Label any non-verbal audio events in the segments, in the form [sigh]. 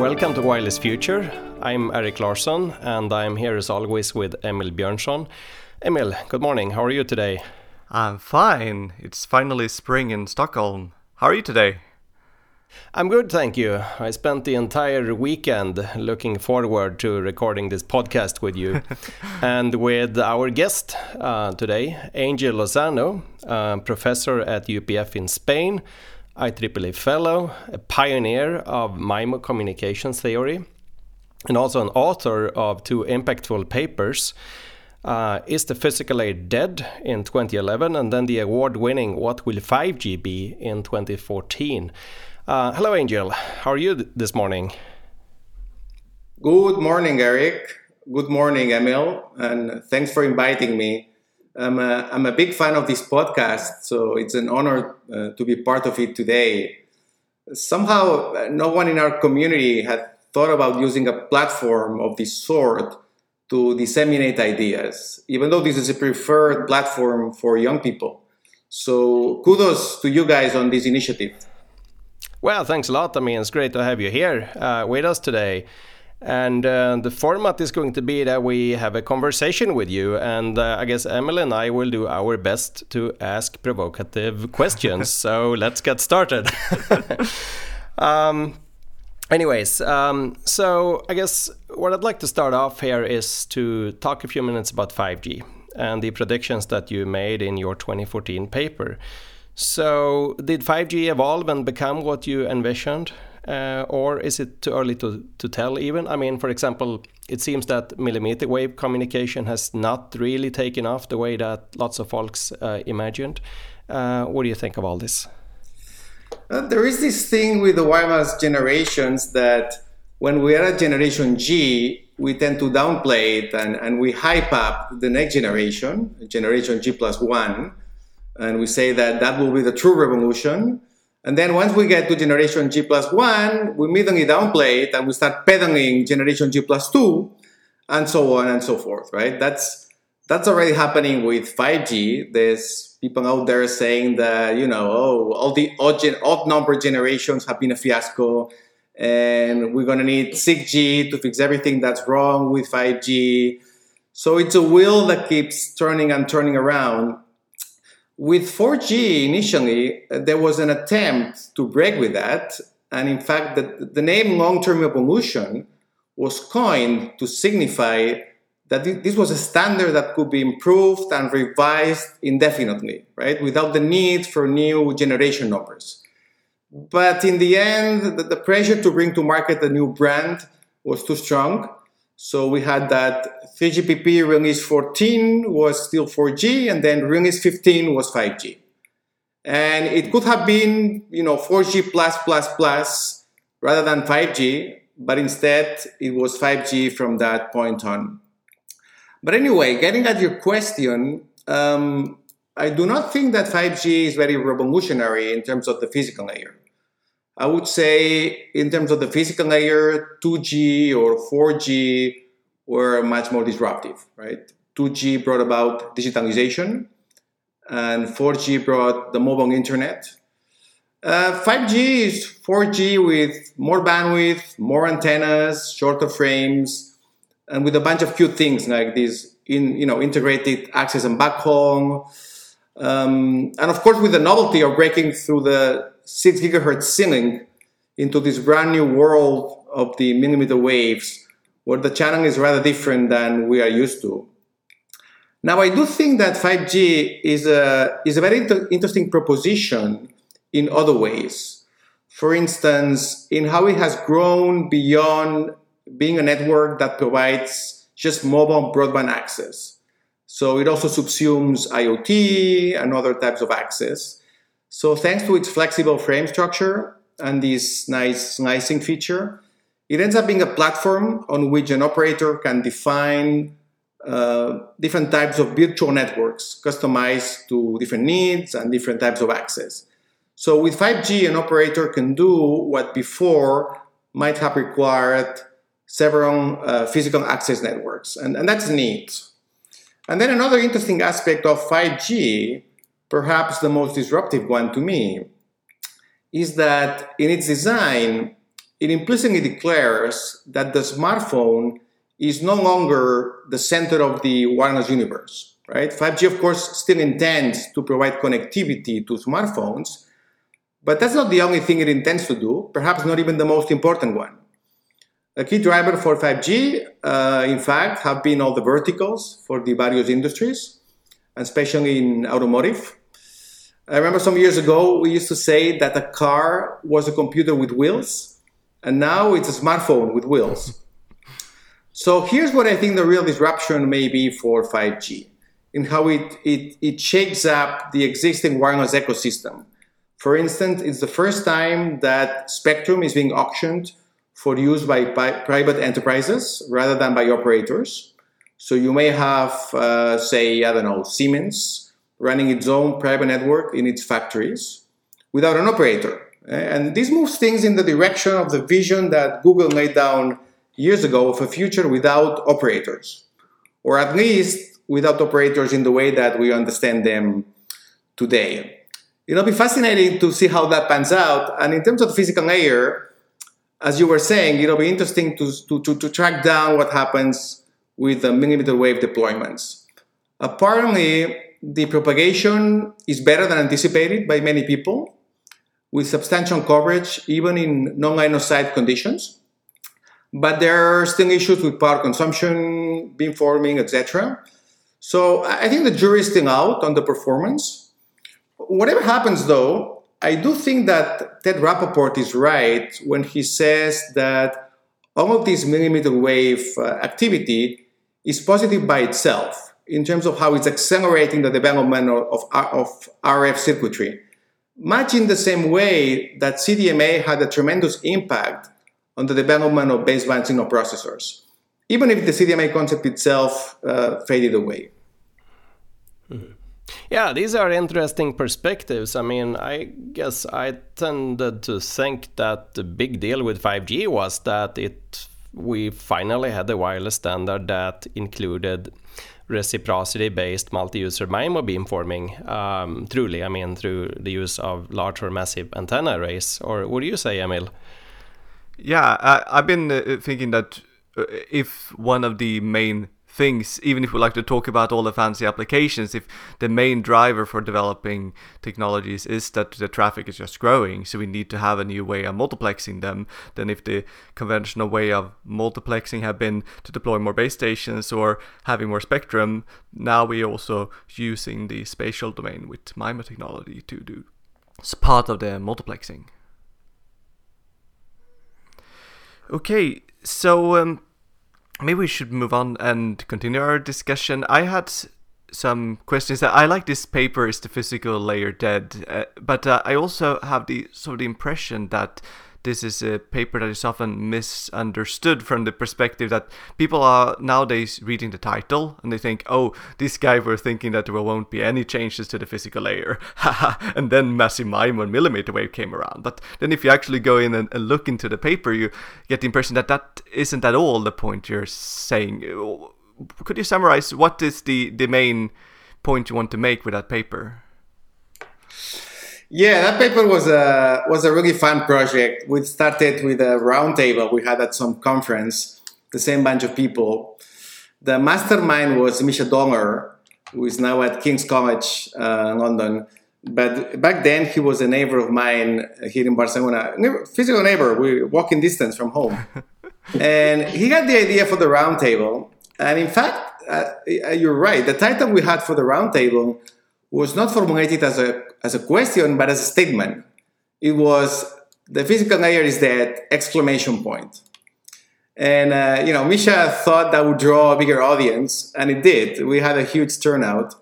Welcome to Wireless Future. I'm Erik Larsson and I'm here as always with Emil Björnson. Emil, good morning. How are you today? I'm fine. It's finally spring in Stockholm. How are you today? I'm good, thank you. I spent the entire weekend looking forward to recording this podcast with you [laughs] and with our guest uh, today, Angel Lozano, uh, professor at UPF in Spain, IEEE fellow, a pioneer of MIMO communications theory, and also an author of two impactful papers. Uh, is the physical layer dead in 2011 and then the award winning What Will 5G Be in 2014? Uh, hello, Angel. How are you th- this morning? Good morning, Erik. Good morning, Emil. And thanks for inviting me. I'm a, I'm a big fan of this podcast, so it's an honor uh, to be part of it today. Somehow, uh, no one in our community had thought about using a platform of this sort to disseminate ideas, even though this is a preferred platform for young people. So, kudos to you guys on this initiative. Well, thanks a lot. I mean, it's great to have you here uh, with us today. And uh, the format is going to be that we have a conversation with you. And uh, I guess Emil and I will do our best to ask provocative [laughs] questions. so let's get started. [laughs] um, anyways, um, so I guess what I'd like to start off here is to talk a few minutes about 5G and the predictions that you made in your 2014 paper. So, did 5G evolve and become what you envisioned? Uh, or is it too early to, to tell even? I mean, for example, it seems that millimeter wave communication has not really taken off the way that lots of folks uh, imagined. Uh, what do you think of all this? There is this thing with the wireless generations that when we are at generation G, we tend to downplay it and, and we hype up the next generation, generation G plus one and we say that that will be the true revolution. And then once we get to generation G plus one, we immediately downplay it and we start pedaling generation G plus two, and so on and so forth, right? That's that's already happening with 5G. There's people out there saying that, you know, oh, all the odd, gen- odd number generations have been a fiasco, and we're gonna need 6G to fix everything that's wrong with 5G. So it's a wheel that keeps turning and turning around with 4G initially, uh, there was an attempt to break with that. And in fact, the, the name long term evolution was coined to signify that this was a standard that could be improved and revised indefinitely, right? Without the need for new generation numbers. But in the end, the, the pressure to bring to market a new brand was too strong. So we had that 3GPP release 14 was still 4G, and then release 15 was 5G. And it could have been, you know, 4G plus plus plus rather than 5G, but instead it was 5G from that point on. But anyway, getting at your question, um, I do not think that 5G is very revolutionary in terms of the physical layer. I would say, in terms of the physical layer, 2G or 4G were much more disruptive, right? 2G brought about digitalization, and 4G brought the mobile internet. Uh, 5G is 4G with more bandwidth, more antennas, shorter frames, and with a bunch of cute things like this, in you know, integrated access and backhaul, um, and of course with the novelty of breaking through the 6 gigahertz ceiling into this brand new world of the millimeter waves where the channel is rather different than we are used to. Now, I do think that 5G is a, is a very inter- interesting proposition in other ways. For instance, in how it has grown beyond being a network that provides just mobile broadband access. So it also subsumes IoT and other types of access. So thanks to its flexible frame structure and this nice slicing feature, it ends up being a platform on which an operator can define uh, different types of virtual networks customized to different needs and different types of access. So with 5G, an operator can do what before might have required several uh, physical access networks, and, and that's neat. And then another interesting aspect of 5G perhaps the most disruptive one to me, is that in its design, it implicitly declares that the smartphone is no longer the center of the wireless universe, right? 5G, of course, still intends to provide connectivity to smartphones, but that's not the only thing it intends to do, perhaps not even the most important one. A key driver for 5G, uh, in fact, have been all the verticals for the various industries, especially in automotive. I remember some years ago, we used to say that a car was a computer with wheels, and now it's a smartphone with wheels. [laughs] So here's what I think the real disruption may be for 5G in how it, it, it shakes up the existing wireless ecosystem. For instance, it's the first time that spectrum is being auctioned for use by, by private enterprises rather than by operators. So you may have, uh, say, I don't know, Siemens running its own private network in its factories without an operator. Eh, and this moves things in the direction of the vision that Google laid down years ago of a future without operators, or at least without operators in the way that we understand them today. It'll be fascinating to see how that pans out. And in terms of the physical layer, as you were saying, it'll be interesting to, to, to, to track down what happens with the millimeter wave deployments. Apparently, the propagation is better than anticipated by many people, with substantial coverage even in non-line of sight conditions. But there are still issues with power consumption, beamforming, etc. So I think the jury is still out on the performance. Whatever happens, though, I do think that Ted Rappaport is right when he says that all of this millimeter wave uh, activity is positive by itself in terms of how it's accelerating the development of, of, of RF circuitry. Much in the same way that CDMA had a tremendous impact on the development of baseband signal processors, even if the CDMA concept itself uh, faded away. Mm-hmm. Yeah, these are interesting perspectives. I mean, I guess I tended to think that the big deal with 5G was that it we finally had a wireless standard that included reciprocity-based multi-user MIMO beamforming. Um, truly, I mean, through the use of large or massive antenna arrays. Or what do you say, Emil? Yeah, I, have been uh, thinking that uh, if one of the main things, even if we like to talk about all the fancy applications, if the main driver for developing technologies is that the traffic is just growing, so we need to have a new way of multiplexing them, then if the conventional way of multiplexing have been to deploy more base stations or having more spectrum, now we're also using the spatial domain with MIMO technology to do it's part of the multiplexing. Okay, so um, maybe we should move on and continue our discussion. I had some questions that I like this paper is the physical layer dead, uh, but uh, I also have the sort of the impression that this is a paper that is often misunderstood from the perspective that people are nowadays reading the title and they think, oh, this guy were thinking that there won't be any changes to the physical layer. [laughs] and then massive MIMO and millimeter wave came around. But then if you actually go in and, and look into the paper, you get the impression that that isn't at all the point you're saying. Could you summarize what is the, the main point you want to make with that paper? Yeah, that paper was a was a really fun project. We started with a roundtable we had at some conference, the same bunch of people. The mastermind was Mischa Dohler, who is now at King's College, uh, London. But back then, he was a neighbor of mine here in Barcelona, physical neighbor. We walking distance from home, [laughs] and he got the idea for the roundtable. And in fact, uh, you're right. The title we had for the roundtable was not formulated as a, as a question, but as a statement. It was the physical layer is dead, exclamation point. And, uh, you know, Mischa thought that would draw a bigger audience, and it did. We had a huge turnout.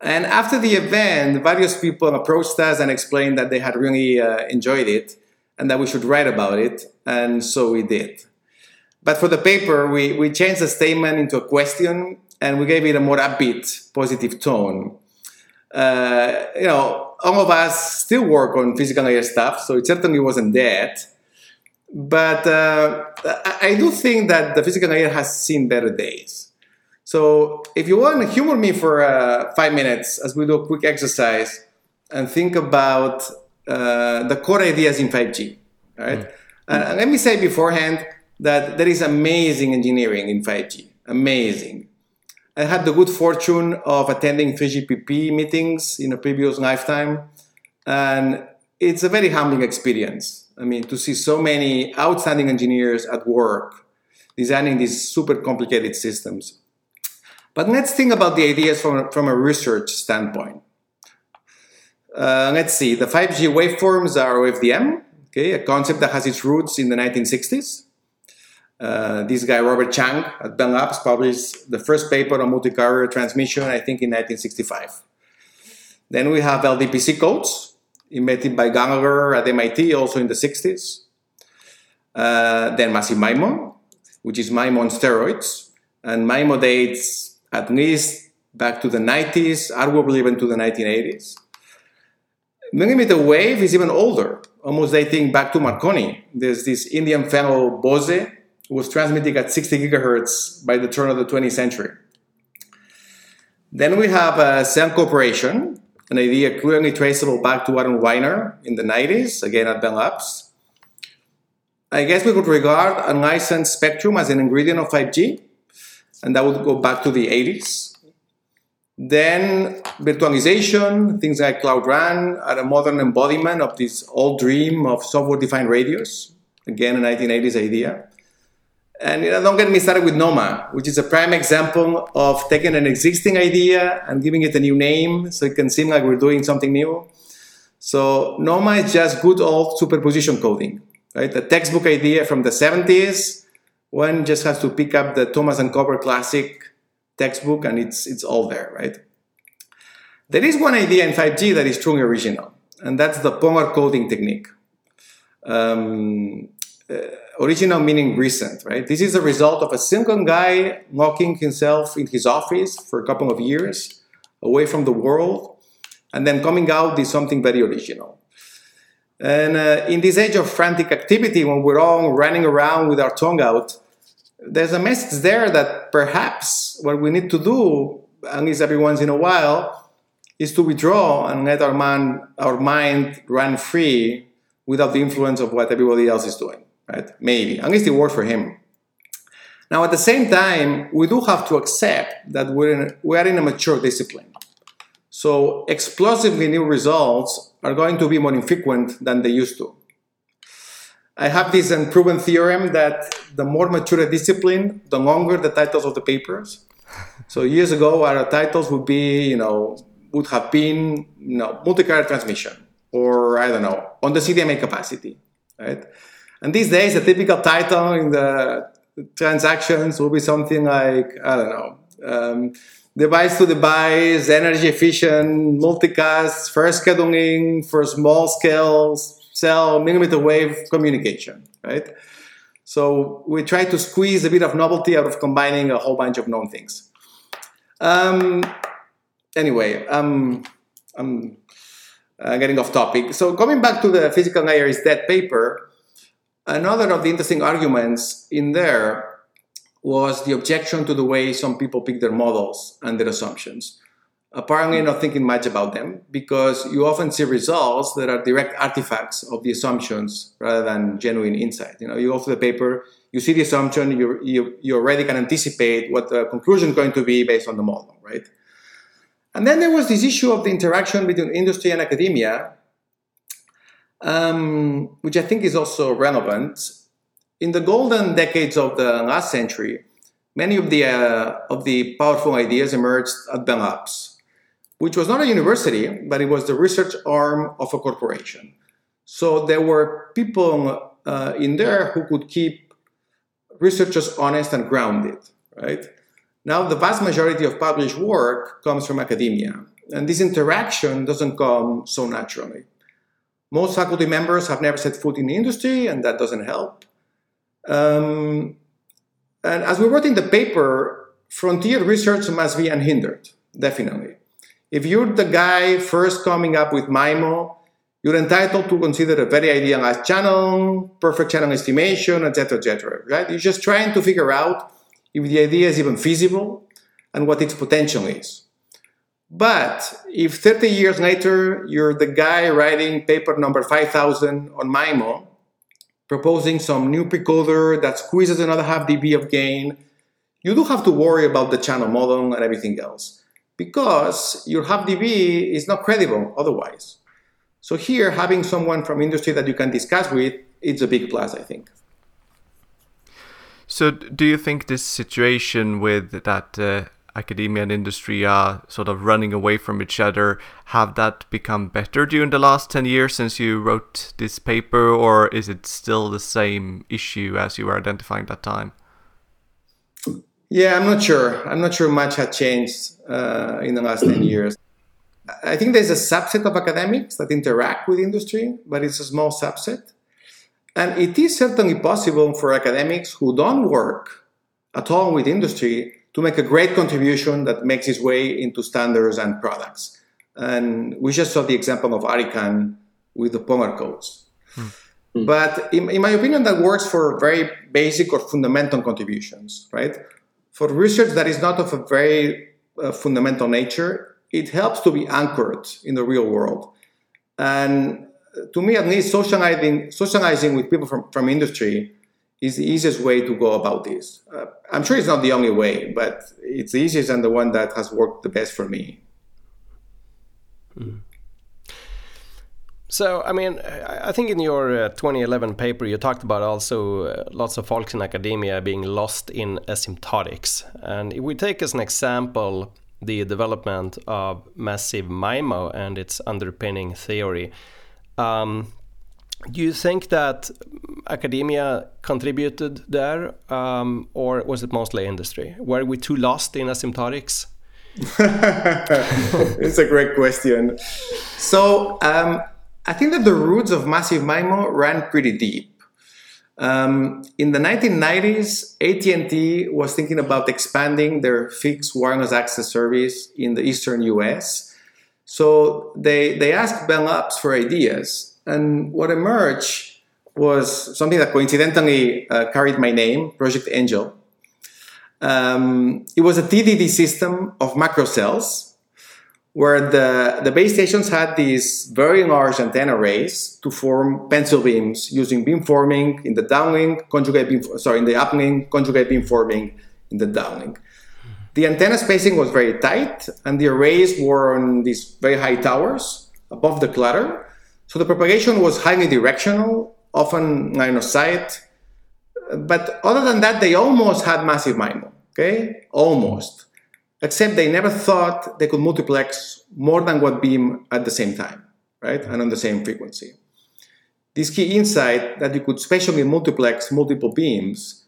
And after the event, various people approached us and explained that they had really uh, enjoyed it and that we should write about it. And so we did. But for the paper, we, we changed the statement into a question and we gave it a more upbeat, positive tone. Uh, you know, all of us still work on physical layer stuff, so it certainly wasn't dead. But uh, I do think that the physical layer has seen better days. So if you want to humor me for uh, five minutes as we do a quick exercise and think about uh, the core ideas in 5G, right? Mm. Uh, let me say beforehand that there is amazing engineering in 5G. Amazing. I had the good fortune of attending 3GPP meetings in a previous lifetime, and it's a very humbling experience. I mean, to see so many outstanding engineers at work designing these super complicated systems. But let's think about the ideas from, from a research standpoint. Uh, let's see, the 5G waveforms are OFDM, okay, a concept that has its roots in the 1960s. Uh, this guy, Robert Chang at Bell Labs, published the first paper on multi-carrier transmission, I think, in 1965. Then we have LDPC codes, invented by Gallager at MIT, also in the 60s. Uh, then Massive MIMO, which is MIMO on steroids. And MIMO dates at least back to the 90s, arguably even to the 1980s. Millimeter wave is even older, almost dating back to Marconi. There's this Indian fellow, Bose, was transmitting at 60 gigahertz by the turn of the 20th century. Then we have uh, cell cooperation, an idea clearly traceable back to Aaron Wyner in the 90s, again at Bell Labs. I guess we could regard unlicensed spectrum as an ingredient of 5G, and that would go back to the 80s. Then virtualization, things like Cloud RAN are a modern embodiment of this old dream of software-defined radios, again a 1980s idea. And you know, don't get me started with NOMA, which is a prime example of taking an existing idea and giving it a new name so it can seem like we're doing something new. So NOMA is just good old superposition coding, right? A textbook idea from the 70s. One just has to pick up the Thomas and Cover classic textbook and it's, it's all there, right? There is one idea in 5G that is truly original, and that's the Polar coding technique. Um, uh, original meaning recent, right? This is a result of a single guy locking himself in his office for a couple of years, away from the world, and then coming out is something very original. And uh, in this age of frantic activity, when we're all running around with our tongue out, there's a message there that perhaps what we need to do, at least every once in a while, is to withdraw and let our, man, our mind run free without the influence of what everybody else is doing right? Maybe. At least it worked for him. Now, at the same time, we do have to accept that we're in, we are in a mature discipline. So, explosively new results are going to be more infrequent than they used to. I have this unproven theorem that the more mature a discipline, the longer the titles of the papers. So years ago, our titles would be, you know, would have been, you know, multi-carrier transmission, or I don't know, on the CDMA capacity, right? And these days, a typical title in the transactions will be something like, I don't know, um, device to device, energy efficient, multicast, first scheduling for small scale cell millimeter wave communication, right? So we try to squeeze a bit of novelty out of combining a whole bunch of known things. Um, anyway, um, I'm uh, getting off topic. So coming back to the physical layer is dead paper, Another of the interesting arguments in there was the objection to the way some people pick their models and their assumptions. Apparently, not thinking much about them because you often see results that are direct artifacts of the assumptions rather than genuine insight. You know, you go through the paper, you see the assumption, you, you, you already can anticipate what the conclusion is going to be based on the model, right? And then there was this issue of the interaction between industry and academia um, which I think is also relevant. In the golden decades of the last century, many of the, uh, of the powerful ideas emerged at Bell Labs, which was not a university, but it was the research arm of a corporation. So there were people uh, in there who could keep researchers honest and grounded, right? Now, the vast majority of published work comes from academia, and this interaction doesn't come so naturally. Most faculty members have never set foot in the industry, and that doesn't help. Um, and as we wrote in the paper, frontier research must be unhindered, definitely. If you're the guy first coming up with MIMO, you're entitled to consider a very idealized channel, perfect channel estimation, etc., etc. Right? You're just trying to figure out if the idea is even feasible and what its potential is. But if 30 years later you're the guy writing paper number 5000 on MIMO, proposing some new precoder that squeezes another half dB of gain, you do have to worry about the channel model and everything else because your half dB is not credible otherwise. So here, having someone from industry that you can discuss with, it's a big plus, I think. So, do you think this situation with that uh, academia and industry are sort of running away from each other have that become better during the last 10 years since you wrote this paper or is it still the same issue as you were identifying that time? Yeah i'm not sure. I'm not sure much has changed uh, in the last 10 years. I think there's a subset of academics that interact with industry but it's a small subset. And it is certainly possible for academics who don't work at all with industry to make a great contribution that makes its way into standards and products. And we just saw the example of Arikan with the Polar codes. Hmm. But in, in, my opinion, that works for very basic or fundamental contributions, right? For research that is not of a very uh, fundamental nature, it helps to be anchored in the real world. And to me, at least, socializing, socializing with people from, from industry is the easiest way to go about this. Uh, I'm sure it's not the only way, but it's the easiest and the one that has worked the best for me. Mm. So, I mean, I think in your uh, 2011 paper, you talked about also uh, lots of folks in academia being lost in asymptotics. And if we take as an example the development of massive MIMO and its underpinning theory, um, do you think that academia contributed there, um, or was it mostly industry? Were we too lost in asymptotics? [laughs] it's a great question. So um, I think that the roots of massive MIMO ran pretty deep. Um, in the 1990s, AT&T was thinking about expanding their fixed wireless access service in the eastern US. So they, they asked Bell Labs for ideas and what emerged was something that coincidentally uh, carried my name, Project Angel. Um, it was a TDD system of macro cells where the, the base stations had these very large antenna arrays to form pencil beams using beamforming in the downlink, conjugate beam, sorry, in the uplink, conjugate beamforming in the downlink. The antenna spacing was very tight, and the arrays were on these very high towers above the clutter. So the propagation was highly directional, often line of sight. But other than that, they almost had massive MIMO, okay? Almost. Except they never thought they could multiplex more than one beam at the same time, right? And on the same frequency. This key insight that you could spatially multiplex multiple beams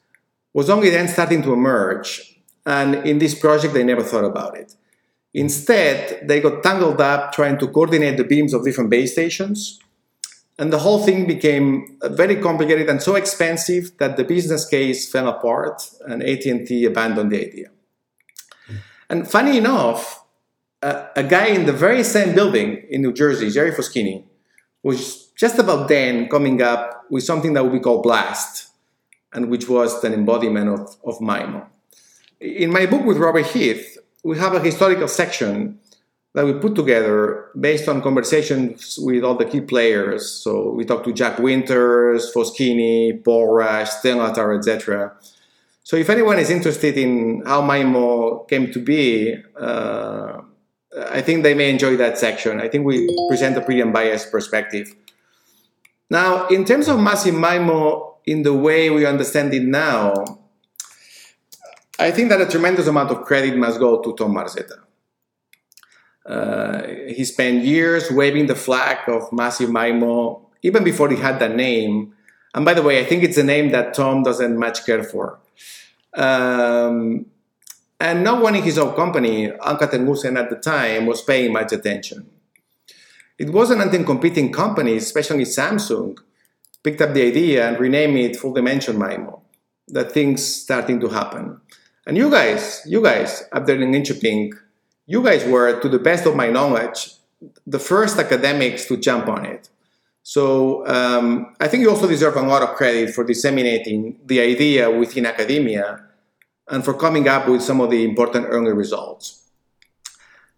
was only then starting to emerge. And in this project, they never thought about it. Instead, they got tangled up trying to coordinate the beams of different base stations. And the whole thing became very complicated and so expensive that the business case fell apart and AT&T abandoned the idea. And funny enough, uh, a guy in the very same building in New Jersey, Jerry Foschini, was just about then coming up with something that would be called BLAST, and which was an embodiment of, of MIMO. In my book with Robert Heath, we have a historical section that we put together based on conversations with all the key players. So we talked to Jack Winters, Foschini, Paulraj, Stenlatar, etc. So if anyone is interested in how MIMO came to be, uh, I think they may enjoy that section. I think we present a pretty unbiased perspective. Now, in terms of massive MIMO in the way we understand it now, I think that a tremendous amount of credit must go to Tom Marzetta. Uh, he spent years waving the flag of Massive MIMO even before he had that name. And by the way, I think it's a name that Tom doesn't much care for. Um, and no one in his own company, Alcatel-Lucent at the time, was paying much attention. It wasn't until competing companies, especially Samsung, picked up the idea and renamed it Full Dimension MIMO that things starting to happen. And you guys, you guys up there in you guys were, to the best of my knowledge, the first academics to jump on it. So um, I think you also deserve a lot of credit for disseminating the idea within academia and for coming up with some of the important early results.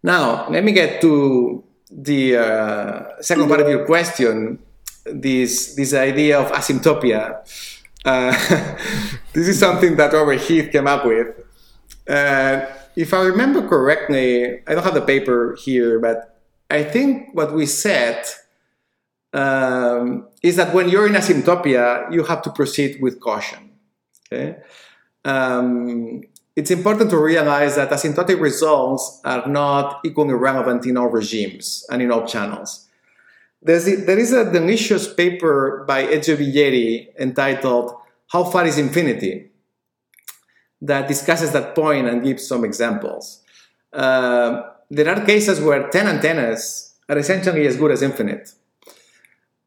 Now, let me get to the uh, second part of your question. this this idea of asymptopia. Uh, [laughs] this is something that Robert Heath came up with. Uh, if I remember correctly, I don't have the paper here, but I think what we said um, is that when you're in asymptopia, you have to proceed with caution. Okay. Um, it's important to realize that asymptotic results are not equally relevant in all regimes and in all channels. There's, there is a delicious paper by Ezio Biglieri entitled How Far is Infinity that discusses that point and gives some examples. Uh, there are cases where 10 antennas are essentially as good as infinite.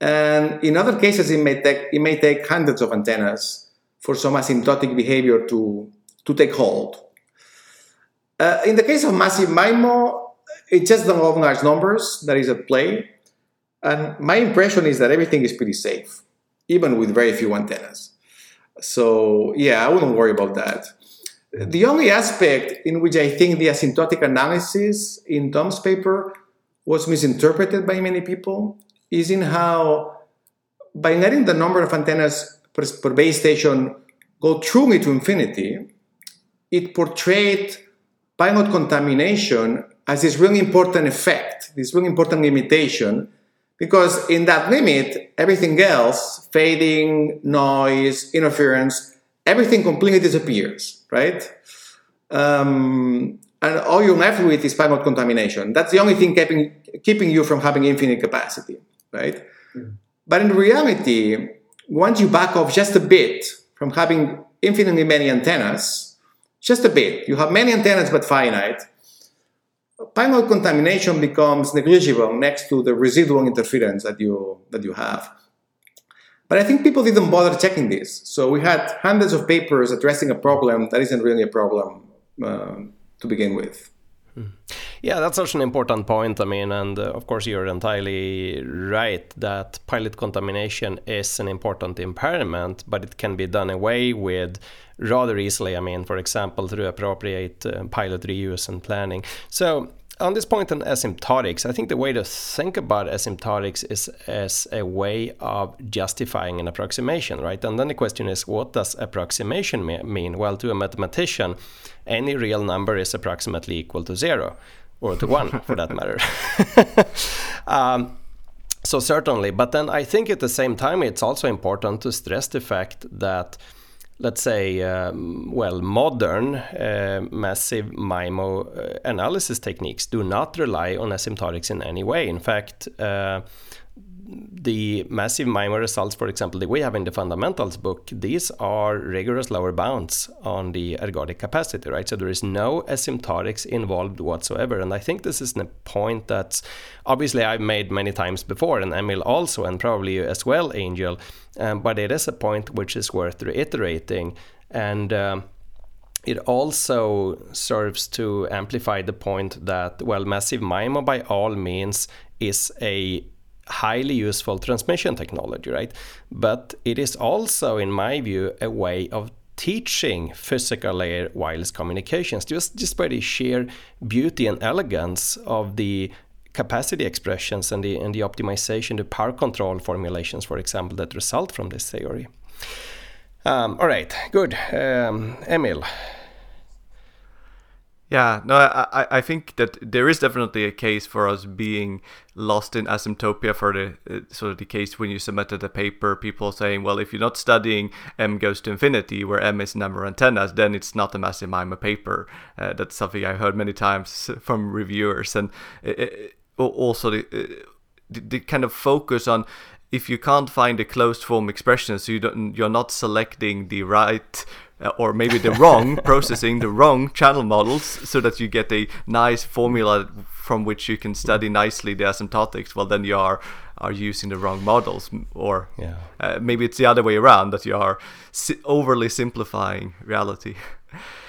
And in other cases, it may take, it may take hundreds of antennas for some asymptotic behavior to, to take hold. Uh, in the case of massive MIMO, it's just the large numbers that is at play. And my impression is that everything is pretty safe, even with very few antennas. So, yeah, I wouldn't worry about that. The only aspect in which I think the asymptotic analysis in Tom's paper was misinterpreted by many people is in how, by letting the number of antennas per, per base station go truly to infinity, it portrayed pilot contamination as this really important effect, this really important limitation, because in that limit, everything else, fading, noise, interference, everything completely disappears, right? Um, and all you're left with is pilot contamination. That's the only thing keeping, keeping you from having infinite capacity, right? Mm. But in reality, once you back off just a bit from having infinitely many antennas, just a bit, you have many antennas but finite, pilot contamination becomes negligible next to the residual interference that you, that you have. But I think people didn't bother checking this. So we had hundreds of papers addressing a problem that isn't really a problem uh, to begin with. Hmm. Yeah, that's such an important point. I mean, and uh, of course, you're entirely right that pilot contamination is an important impairment, but it can be done away with rather easily. I mean, for example, through appropriate uh, pilot reuse and planning. So, on this point on asymptotics, I think the way to think about asymptotics is as a way of justifying an approximation, right? And then the question is, what does approximation mean? Well, to a mathematician, any real number is approximately equal to zero, or to one for that matter. [laughs] um, so certainly, but then I think at the same time it's also important to stress the fact that let's say, um, well, modern uh, massive MIMO uh, analysis techniques do not rely on asymptotics in any way. In fact, uh, the massive MIMO results, for example, that we have in the fundamentals book, these are rigorous lower bounds on the ergodic capacity, right? So there is no asymptotics involved whatsoever. And I think this is a point that obviously I've made many times before, and Emil also, and probably as well, Angel. Um, but it is a point which is worth reiterating. And um, it also serves to amplify the point that, well, massive MIMO by all means is a highly useful transmission technology, right? But it is also, in my view, a way of teaching physical layer wireless communications just, just by the sheer beauty and elegance of the capacity expressions and the, and the optimization, the power control formulations, for example, that result from this theory. Um, all right, good. Um, Emil, yeah, no, I, I think that there is definitely a case for us being lost in asymptopia for the uh, sort of the case when you submitted a paper, people saying, well, if you're not studying M goes to infinity, where M is number antennas, then it's not a massive paper. Uh, that's something I heard many times [laughs] from reviewers, and it, uh, uh, also the, the, the kind of focus on if you can't find a closed form expression, so you don't, you're not selecting the right or maybe the wrong [laughs] processing the wrong channel models so that you get a nice formula from which you can study nicely the asymptotics well then you are are using the wrong models or yeah. uh, maybe it's the other way around that you are si overly simplifying reality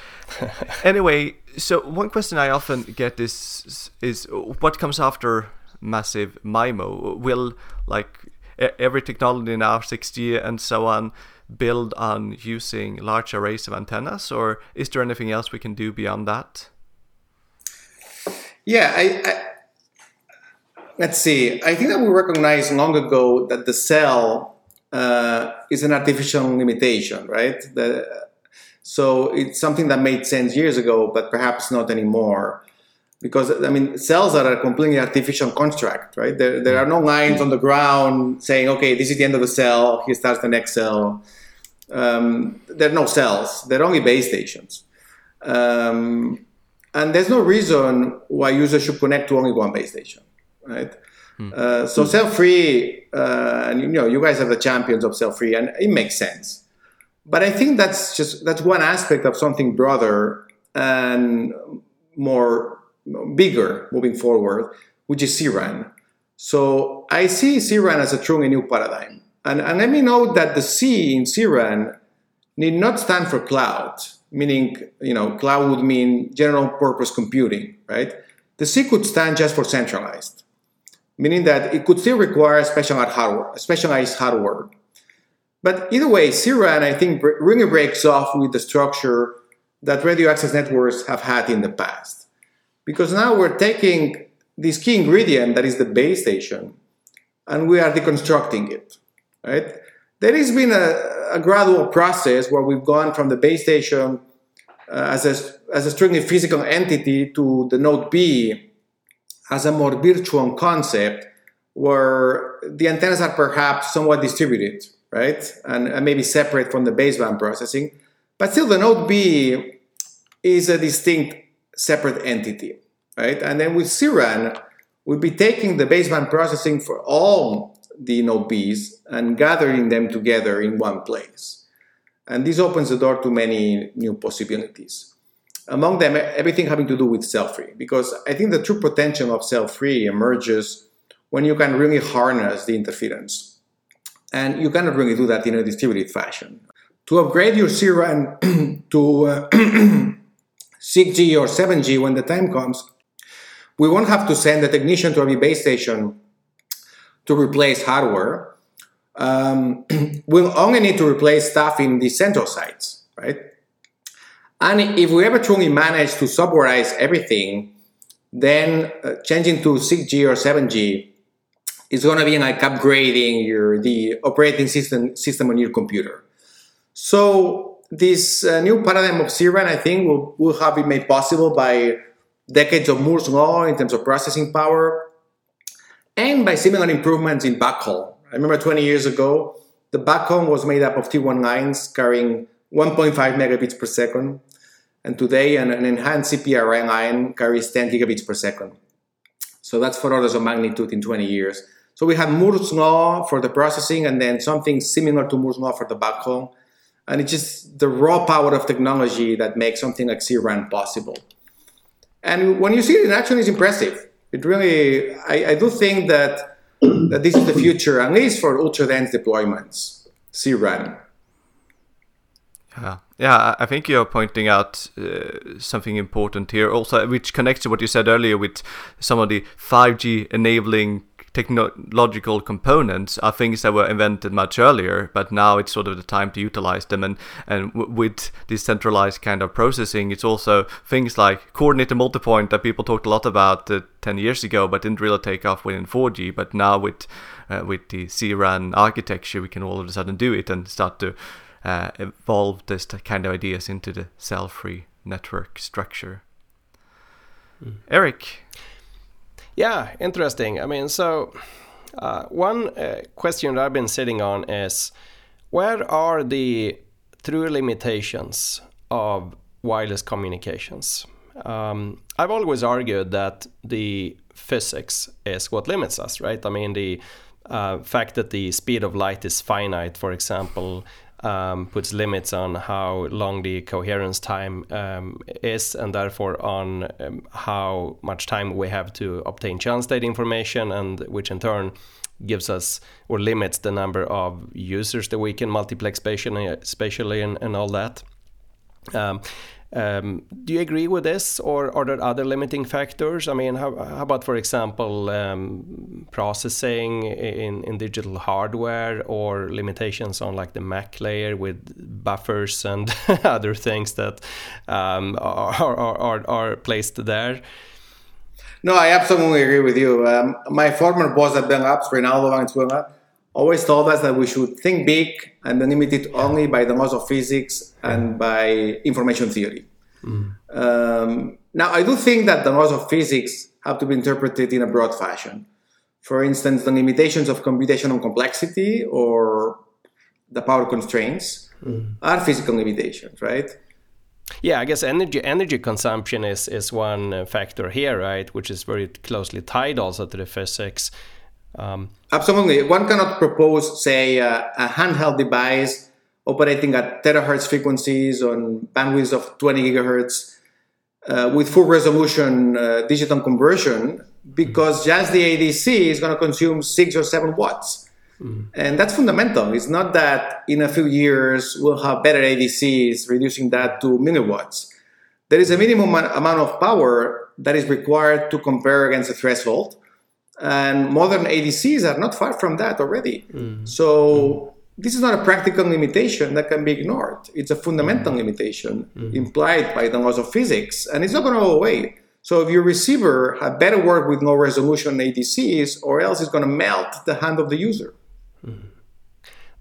[laughs] anyway so one question i often get is is what comes after massive MIMO will like every technology in R6G and so on build on using large arrays of antennas, or is there anything else we can do beyond that? Yeah, I, I, let's see. I think that we recognized long ago that the cell uh, is an artificial limitation, right? The, so it's something that made sense years ago, but perhaps not anymore. Because I mean, cells are a completely artificial construct, right? There, there are no lines on the ground saying, "Okay, this is the end of the cell. Here starts the next cell." Um, there are no cells; they're only base stations. Um, and there's no reason why users should connect to only one base station, right? Hmm. Uh, so cell-free, uh, and you know, you guys are the champions of cell-free, and it makes sense. But I think that's just that's one aspect of something broader and more bigger moving forward, which is CRAN. So I see CRAN as a truly new paradigm. And, and let me note that the C in CRAN need not stand for cloud meaning you know cloud would mean general purpose computing, right? The C could stand just for centralized, meaning that it could still require specialized hardware, specialized hardware. But either way, CRAN I think really breaks off with the structure that radio access networks have had in the past, because now we're taking this key ingredient that is the base station, and we are deconstructing it, right? There has been a, a gradual process where we've gone from the base station uh, as, a, as a strictly physical entity to the node B as a more virtual concept where the antennas are perhaps somewhat distributed, right? And, and maybe separate from the baseband processing. But still, the node B is a distinct separate entity, right? And then with CRAN, we'll be taking the baseband processing for all the node Bs and gathering them together in one place. And this opens the door to many new possibilities. Among them, everything having to do with cell-free, because I think the true potential of cell-free emerges when you can really harness the interference. And you cannot really do that in a distributed fashion. To upgrade your CRAN [clears throat] to uh, [clears throat] 6G or 7G when the time comes, we won't have to send a technician to every base station to replace hardware. Um, [clears throat] we'll only need to replace stuff in the central sites, right? And if we ever truly manage to softwareize everything, then uh, changing to 6G or 7G is going to be like upgrading your the operating system system on your computer. So this uh, new paradigm of CRAN, I think, will, will have been made possible by decades of Moore's law in terms of processing power, and by similar improvements in backhaul. I remember 20 years ago, the backhaul was made up of T1 lines carrying 1.5 megabits per second, and today an, an enhanced CPRI line carries 10 gigabits per second. So that's four orders of magnitude in 20 years. So we had Moore's law for the processing, and then something similar to Moore's law for the backhaul. And it's just the raw power of technology that makes something like CRAN possible. And when you see it in action, it's impressive it really, I, I do think that that this is the future, at least for ultra dense deployments. CRAN. Yeah, yeah. I think you're pointing out uh, something important here, also, which connects to what you said earlier with some of the 5G enabling technological components are things that were invented much earlier, but now it's sort of the time to utilize them. And and w- with decentralized kind of processing, it's also things like coordinated multipoint that people talked a lot about uh, 10 years ago, but didn't really take off within 4G. But now with uh, with the CRAN architecture, we can all of a sudden do it and start to uh, evolve this kind of ideas into the cell-free network structure. Mm. Erik. Yeah, interesting. I mean, so uh, one uh, question that I've been sitting on is where are the true limitations of wireless communications? Um, I've always argued that the physics is what limits us, right? I mean, the uh, fact that the speed of light is finite, for example, um, puts limits on how long the coherence time um, is, and therefore on um, how much time we have to obtain channel state information, and which in turn gives us or limits the number of users that we can multiplex spatially, spatially and, and all that. Um, do you agree with this, or are there other limiting factors? I mean, how, how about, for example, um, processing in, in digital hardware, or limitations on like the MAC layer with buffers and [laughs] other things that um, are, are, are, are placed there? No, I absolutely agree with you. Um, my former boss at Bell Labs, Reinaldo Valenzuela, always told us that we should think big and limit it only by the laws of physics and by information theory. Mm. Um, now, I do think that the laws of physics have to be interpreted in a broad fashion. For instance, the limitations of computational complexity or the power constraints mm. are physical limitations, right? Yeah, I guess energy energy consumption is is one uh, factor here, right? Which is very closely tied also to the physics. Um, Absolutely, one cannot propose, say, uh, a handheld device operating at terahertz frequencies on bandwidths of 20 gigahertz uh, with full resolution uh, digital conversion because just the ADC is going to consume six or seven watts. Mm. And that's fundamental. It's not that in a few years we'll have better ADCs, reducing that to milliwatts. There is a minimum amount of power that is required to compare against the threshold. And modern ADCs are not far from that already. Mm. So mm. this is not a practical limitation that can be ignored. It's a fundamental mm. limitation mm. implied by the laws of physics, and it's not going to go away. So if your receiver had better work with low resolution ADCs, or else it's going to melt the hand of the user.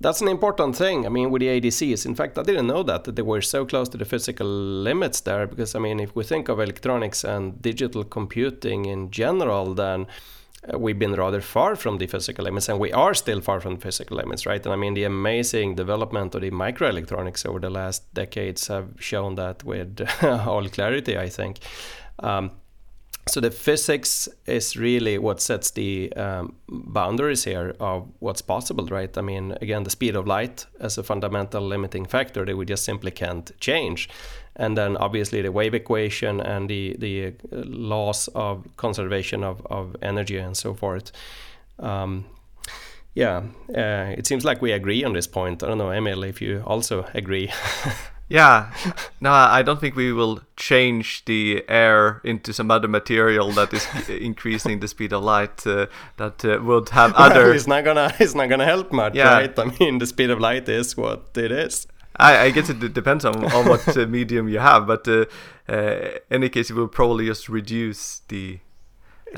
That's an important thing. I mean, with the ADCs, in fact, I didn't know that, that they were so close to the physical limits there. Because, I mean, if we think of electronics and digital computing in general, then we've been rather far from the physical limits, and we are still far from the physical limits, right? And I mean, the amazing development of the microelectronics over the last decades have shown that with [laughs] all clarity, I think. Um, so the physics is really what sets the um, boundaries here of what's possible right i mean again the speed of light as a fundamental limiting factor that we just simply can't change and then obviously the wave equation and the the uh, laws of conservation of, of energy and so forth um, yeah uh, it seems like we agree on this point i don't know emil if you also agree [laughs] Yeah, no, I don't think we will change the air into some other material that is [laughs] increasing the speed of light. Uh, that uh, would have other. Well, it's not gonna. [laughs] It's not gonna help much, yeah. right? I mean, the speed of light is what it is. I, I guess it depends on, on what uh, medium you have, but uh, uh, any case, it will probably just reduce the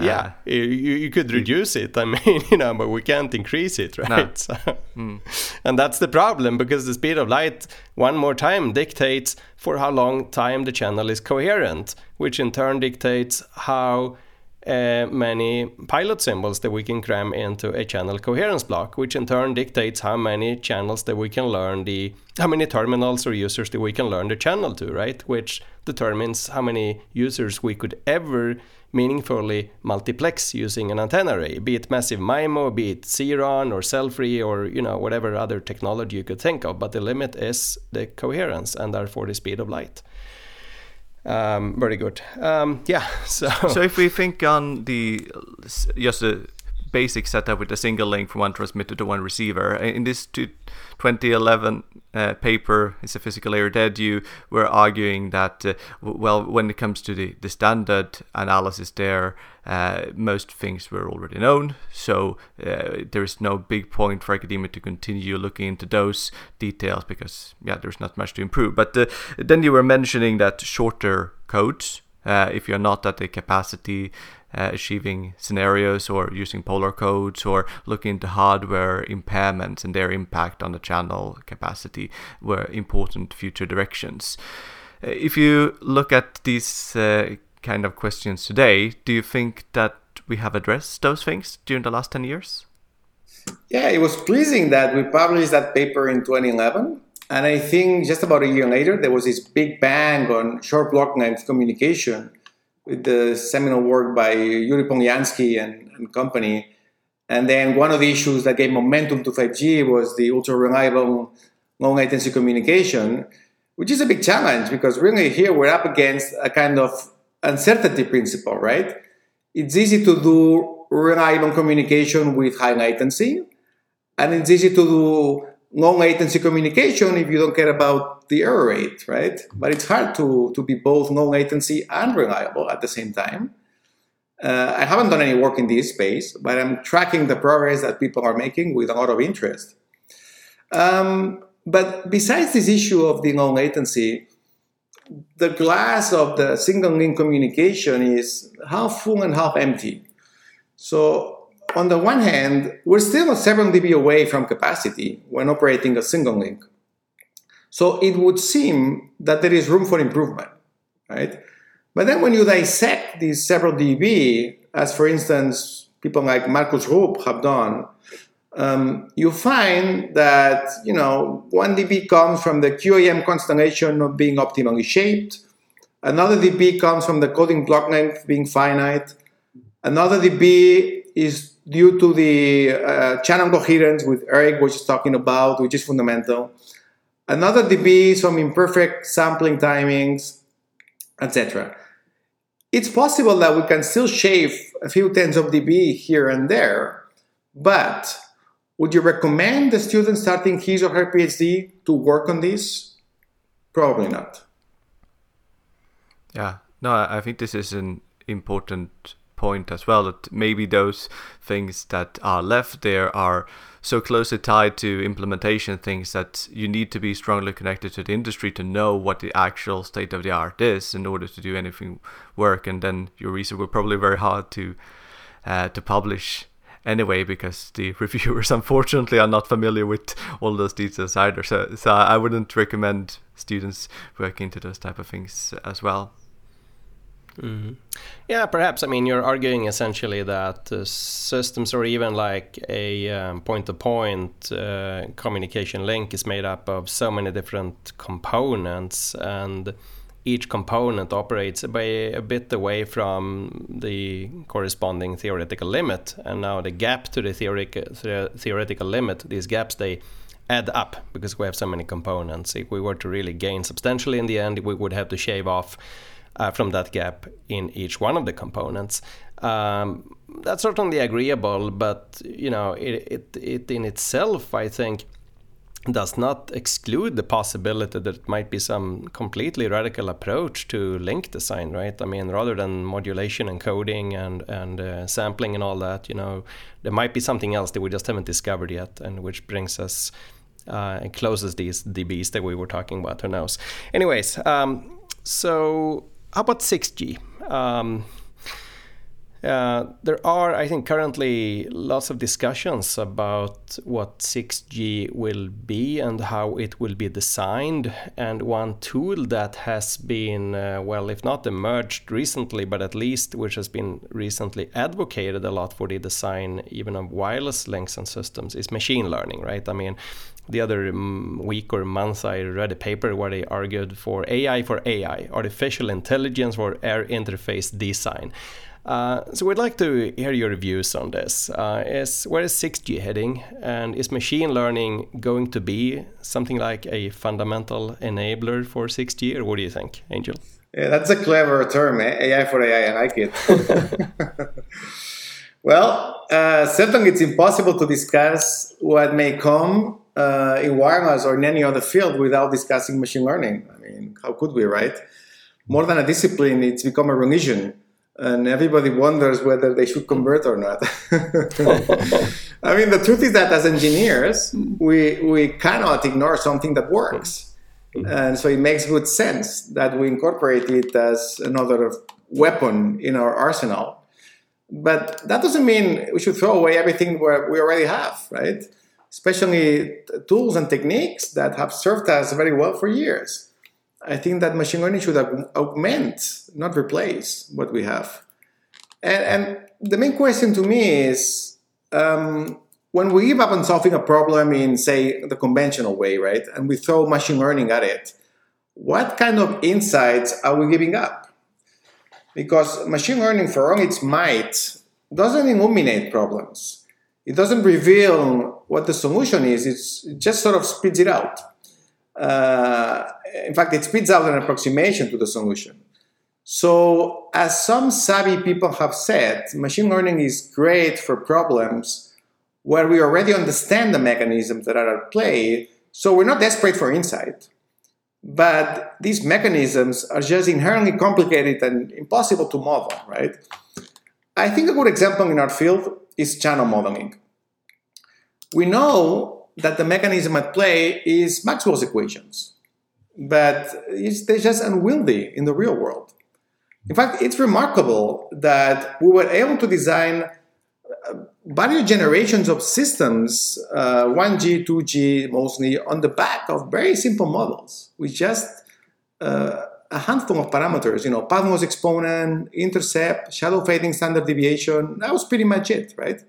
yeah, uh, you, you could reduce it. I [laughs] mean, you know, but we can't increase it, right? No. So, [laughs] mm. And that's the problem because the speed of light, one more time, dictates for how long time the channel is coherent, which in turn dictates how uh, many pilot symbols that we can cram into a channel coherence block, which in turn dictates how many channels that we can learn the, how many terminals or users that we can learn the channel to, right? Which determines how many users we could ever meaningfully multiplex using an antenna array, be it massive MIMO, be it CRAN or cell-free or you know whatever other technology you could think of. But the limit is the coherence and therefore the speed of light. Um, very good. Um, yeah. [laughs] So so if we think on the just a basic setup with a single link from one transmitter to one receiver in this 2011 uh, paper, "Is a physical layer dead?" You were arguing that, uh, well, when it comes to the, the standard analysis, there uh, most things were already known, so uh, there is no big point for academia to continue looking into those details because, yeah, there's not much to improve. But uh, then you were mentioning that shorter codes. Uh, if you're not at the capacity uh, achieving scenarios or using polar codes or looking into hardware impairments and their impact on the channel capacity were important future directions. Uh, if you look at these uh, kind of questions today, do you think that we have addressed those things during the last 10 years? Yeah, it was pleasing that we published that paper in 2011. And I think just about a year later, there was this big bang on short block length communication with the seminal work by Yury Polyanskiy and, and company. And then one of the issues that gave momentum to 5G was the ultra reliable low latency communication, which is a big challenge because really here we're up against a kind of uncertainty principle, right? It's easy to do reliable communication with high latency, and it's easy to do low latency communication if you don't care about the error rate, right? But it's hard to, to be both low latency and reliable at the same time. Uh, I haven't done any work in this space, but I'm tracking the progress that people are making with a lot of interest. Um, but besides this issue of the low latency, the glass of the single link communication is half full and half empty. So, on the one hand, we're still several dB away from capacity when operating a single link. So, it would seem that there is room for improvement, right? But then when you dissect these several dB, as for instance, people like Markus Rupp have done, um, you find that you know one dB comes from the QAM constellation not being optimally shaped. Another dB comes from the coding block length being finite. Another dB is due to the uh, channel coherence, with Erik was talking about, which is fundamental. Another dB from imperfect sampling timings, etc. It's possible that we can still shave a few tens of dB here and there, but would you recommend the student starting his or her PhD to work on this? Probably not. Yeah, no, I think this is an important point as well that maybe those things that are left there are so closely tied to implementation things that you need to be strongly connected to the industry to know what the actual state of the art is in order to do anything work. And then your research will probably be very hard to uh, to publish anyway because the [laughs] reviewers unfortunately are not familiar with all those details either. So so I wouldn't recommend students working into those type of things as well mm-hmm. Yeah, perhaps. I mean, you're arguing essentially that uh, systems or even like a point to point communication link is made up of so many different components and each component operates by a bit away from the corresponding theoretical limit. And now the gap to the theoretic, theoretical limit, these gaps, they add up because we have so many components. If we were to really gain substantially in the end, we would have to shave off uh, from that gap in each one of the components. Um, that's certainly agreeable, but you know, it, it, it in itself, I think, does not exclude the possibility that it might be some completely radical approach to link design, right? I mean, rather than modulation and coding and and uh, sampling and all that, you know, there might be something else that we just haven't discovered yet, and which brings us uh, and closes these DBs that we were talking about. Who knows? Anyways, um, so about 6G? Um, uh, there are, I think, currently lots of discussions about what 6G will be and how it will be designed. And one tool that has been, uh, well, if not emerged recently, but at least which has been recently advocated a lot for the design even of wireless links and systems is machine learning, right? I mean, the other week or month I read a paper where they argued for AI for AI, artificial intelligence for air interface design. Uh, so we'd like to hear your views on this. Uh, is where is 6G heading, and is machine learning going to be something like a fundamental enabler for 6G, or what do you think, Angel? Yeah, that's a clever term, eh? AI for AI. I like it. [laughs] well, uh, certainly it's impossible to discuss what may come uh, in wireless or in any other field without discussing machine learning. I mean, how could we, right? More than a discipline, it's become a religion and everybody wonders whether they should convert or not. [laughs] I mean, the truth is that as engineers, we, we cannot ignore something that works. And so it makes good sense that we incorporate it as another weapon in our arsenal. But that doesn't mean we should throw away everything we already have, right? Especially tools and techniques that have served us very well for years. I think that machine learning should augment, not replace what we have. And, and the main question to me is um, when we give up on solving a problem in, say, the conventional way, right, and we throw machine learning at it, what kind of insights are we giving up? Because machine learning, for all its might, doesn't illuminate problems. It doesn't reveal what the solution is, it just sort of speeds it out. Uh, in fact, it speeds out an approximation to the solution. So, as some savvy people have said, machine learning is great for problems where we already understand the mechanisms that are at play, so we're not desperate for insight. But these mechanisms are just inherently complicated and impossible to model, right? I think a good example in our field is channel modeling. We know that the mechanism at play is Maxwell's equations but they're just unwieldy in the real world. In fact, it's remarkable that we were able to design uh, various generations of systems, uh, 1G, 2G mostly, on the back of very simple models with just uh, a handful of parameters, you know, path exponent, intercept, shadow fading standard deviation. That was pretty much it, right?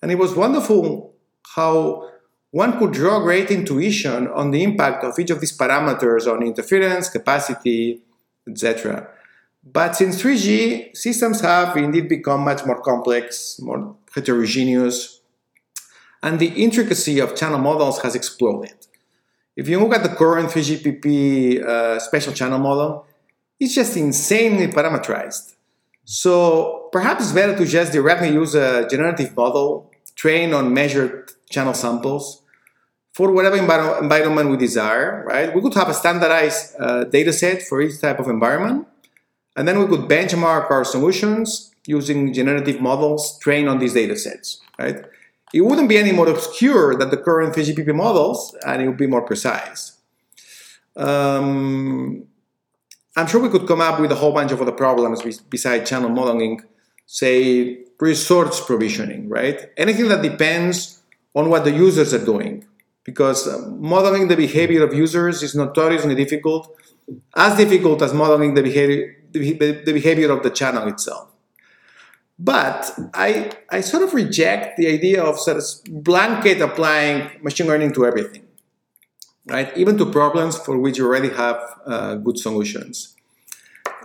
And it was wonderful how one could draw great intuition on the impact of each of these parameters on interference, capacity, etc. But since 3G, systems have indeed become much more complex, more heterogeneous, and the intricacy of channel models has exploded. If you look at the current 3GPP uh, channel model, it's just insanely parameterized. So perhaps it's better to just directly use a generative model trained on measured channel samples for whatever envir- environment we desire, right? We could have a standardized uh, data set for each type of environment, and then we could benchmark our solutions using generative models trained on these data sets, right? It wouldn't be any more obscure than the current 3GPP models, and it would be more precise. Um, I'm sure we could come up with a whole bunch of other problems besides channel modeling, say resource provisioning, right? Anything that depends on what the users are doing, because modeling the behavior of users is notoriously difficult, as difficult as modeling the behavior, the behavior of the channel itself. But I, I sort of reject the idea of sort of blanket applying machine learning to everything, right? Even to problems for which you already have uh, good solutions.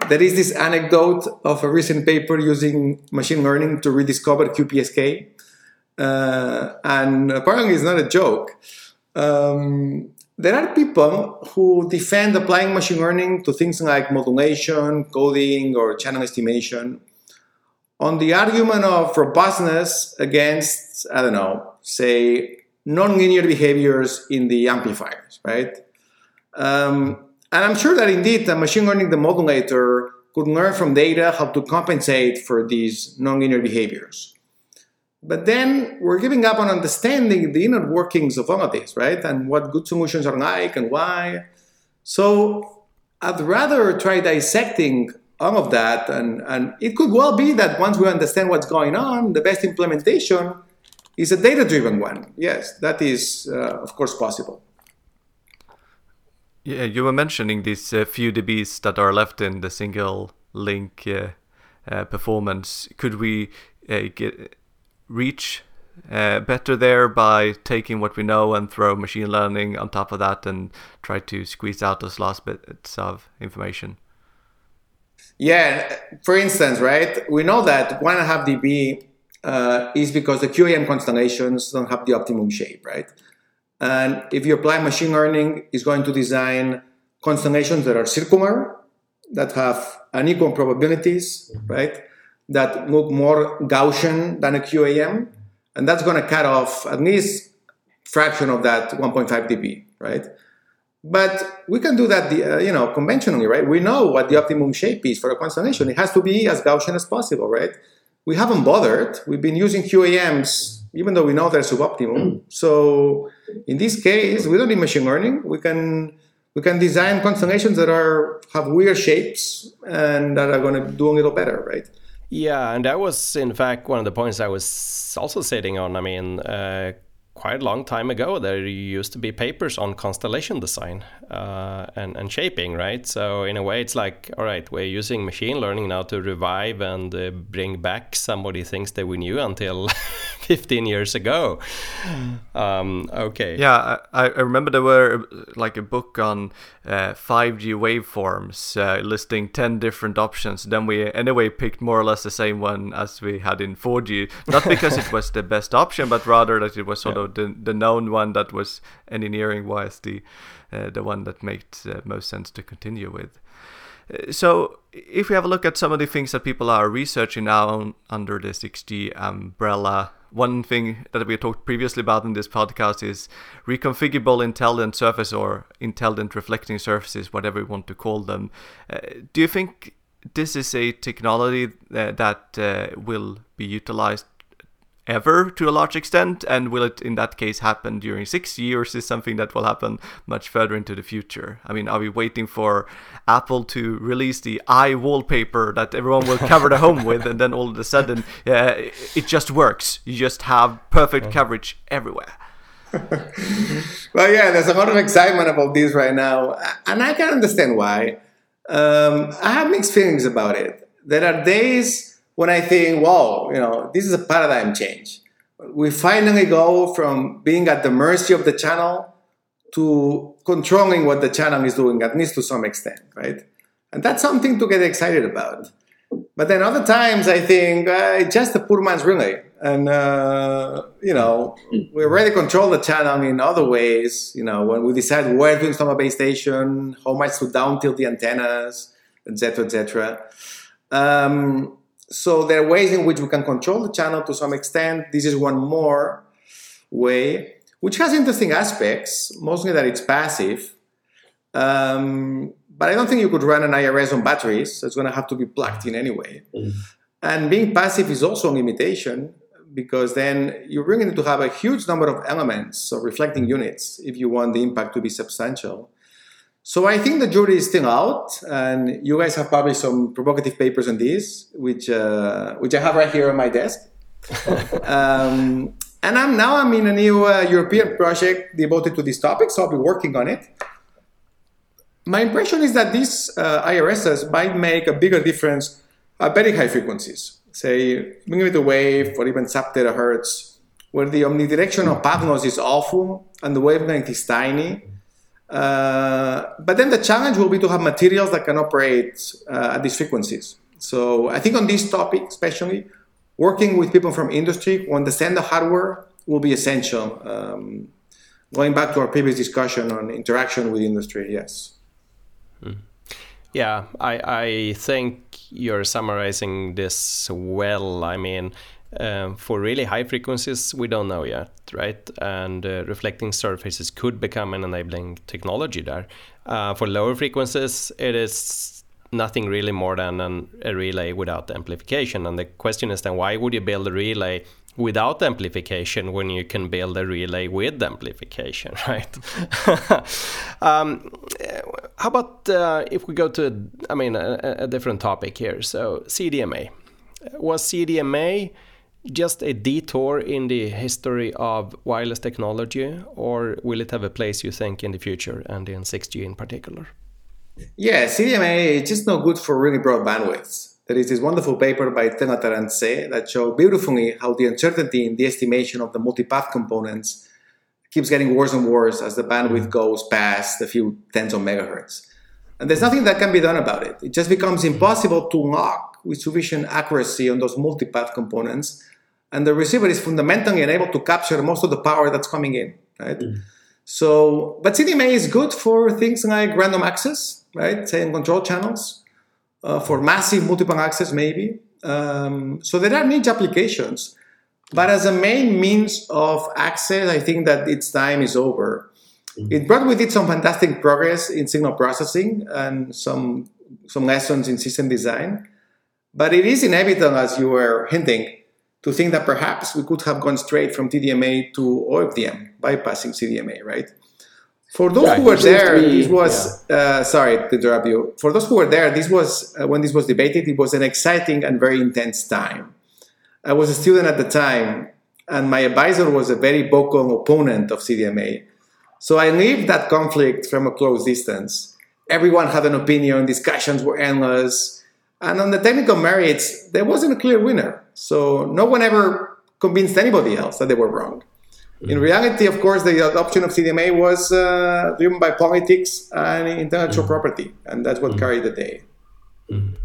There is this anecdote of a recent paper using machine learning to rediscover QPSK. Uh, and apparently it's not a joke. Um, there are people who defend applying machine learning to things like modulation, coding, or channel estimation on the argument of robustness against, I don't know, say, nonlinear behaviors in the amplifiers, right? Um, and I'm sure that indeed the machine learning, the modulator, could learn from data how to compensate for these nonlinear behaviors. But then we're giving up on understanding the inner workings of all of this, right? And what good solutions are like and why. So I'd rather try dissecting all of that. And, and it could well be that once we understand what's going on, the best implementation is a data driven one. Yes, that is, uh, of course, possible. Yeah, you were mentioning these uh, few dBs that are left in the single link uh, uh performance. Could we uh, get reach uh, better there by taking what we know and throw machine learning on top of that and try to squeeze out those last bits of information? Yeah, for instance, right, we know that one and a half dB uh, is because the QAM constellations don't have the optimum shape, right? And if you apply machine learning, it's going to design constellations that are circular, that have unequal probabilities, right? That look more Gaussian than a QAM, and that's going to cut off at least fraction of that 1.5 dB, right? But we can do that, uh, you know, conventionally, right? We know what the optimum shape is for a constellation. It has to be as Gaussian as possible, right? We haven't bothered. We've been using QAMs, even though we know they're suboptimal. So in this case, we don't need machine learning. We can we can design constellations that are have weird shapes and that are going to do a little better, right? Yeah, and that was in fact one of the points I was also sitting on. I mean. Uh, quite a long time ago, there used to be papers on constellation design uh, and, and shaping, right? So in a way, it's like, all right, we're using machine learning now to revive and uh, bring back some of the things that we knew until [laughs] 15 years ago. Um, okay. Yeah, I, I, remember there were like a book on uh, 5G waveforms uh, listing 10 different options. Then we anyway picked more or less the same one as we had in 4G, not because it was the best option, but rather that it was sort yeah. of the the known one that was engineering wise the uh, the one that made uh, most sense to continue with. Uh, so, if we have a look at some of the things that people are researching now under the 6G umbrella, one thing that we talked previously about in this podcast is reconfigurable intelligent surface or intelligent reflecting surfaces, whatever you want to call them. Uh, do you think this is a technology uh, that uh, will be utilized ever to a large extent? And will it, in that case, happen during six years? Is something that will happen much further into the future? I mean, are we waiting for Apple to release the eye wallpaper that everyone will cover the home with, and then all of a sudden, yeah, it just works? You just have perfect coverage everywhere. [laughs] well, yeah, there's a lot of excitement about this right now, and I can understand why. Um, I have mixed feelings about it. There are days when I think, wow, you know, this is a paradigm change. We finally go from being at the mercy of the channel to controlling what the channel is doing, at least to some extent, right? And that's something to get excited about. But then other times I think uh, it's just a poor man's relay and uh, you know we already control the channel in other ways you know when we decide where to install a base station how much to down tilt the antennas et etc etc um, so there are ways in which we can control the channel to some extent this is one more way which has interesting aspects mostly that it's passive um, but i don't think you could run an irs on batteries so it's going to have to be plugged in anyway mm. and being passive is also a limitation because then you're going to have a huge number of elements of reflecting units if you want the impact to be substantial. So I think the jury is still out, and you guys have published some provocative papers on this, which uh, which I have right here on my desk. [laughs] um, and I'm now I'm in a new uh, European project devoted to this topic, so I'll be working on it. My impression is that these uh, IRSs might make a bigger difference at very high frequencies say millimeter wave or even sub terahertz, where the omnidirectional path loss is awful and the wavelength is tiny. Uh, but then the challenge will be to have materials that can operate uh, at these frequencies. So I think on this topic, especially, working with people from industry who understand the hardware will be essential. Um, going back to our previous discussion on interaction with industry, yes. Mm. Yeah, I, I think you're summarizing this well. I mean, um, for really high frequencies, we don't know yet, right? And uh, reflecting surfaces could become an enabling technology there. Uh, for lower frequencies, it is nothing really more than an, a relay without amplification. And the question is then, why would you build a relay without amplification when you can build a relay with amplification, [laughs] right? [laughs] um, how about uh, if we go to, I mean, a, a, different topic here? So CDMA was CDMA just a detour in the history of wireless technology, or will it have a place you think in the future and in 6G in particular? Yeah, CDMA is just not good for really broad bandwidths. There is this wonderful paper by Telatar and Tse that shows beautifully how the uncertainty in the estimation of the multipath components keeps getting worse and worse as the bandwidth mm. goes past a few tens of megahertz. And there's nothing that can be done about it. It just becomes impossible to lock with sufficient accuracy on those multipath components. And the receiver is fundamentally unable to capture most of the power that's coming in, right? Mm. So, but CDMA is good for things like random access, right? Say in control channels uh, for massive multiple access, maybe. Um, so there are niche applications. But as a main means of access, I think that its time is over. Mm-hmm. It brought with it some fantastic progress in signal processing and some some lessons in system design. But it is inevitable, as you were hinting, to think that perhaps we could have gone straight from TDMA to OFDM, bypassing CDMA, right? For those yeah, who were there, be, this was yeah. uh, sorry to interrupt you. For those who were there, this was uh, when this was debated. It was an exciting and very intense time. I was a student at the time, and my advisor was a very vocal opponent of CDMA. So I lived that conflict from a close distance. Everyone had an opinion. Discussions were endless, and on the technical merits, there wasn't a clear winner. So no one ever convinced anybody else that they were wrong. In mm. reality, of course, the adoption of CDMA was uh, driven by politics and intellectual mm. property, and that's what mm. carried the day. Mm.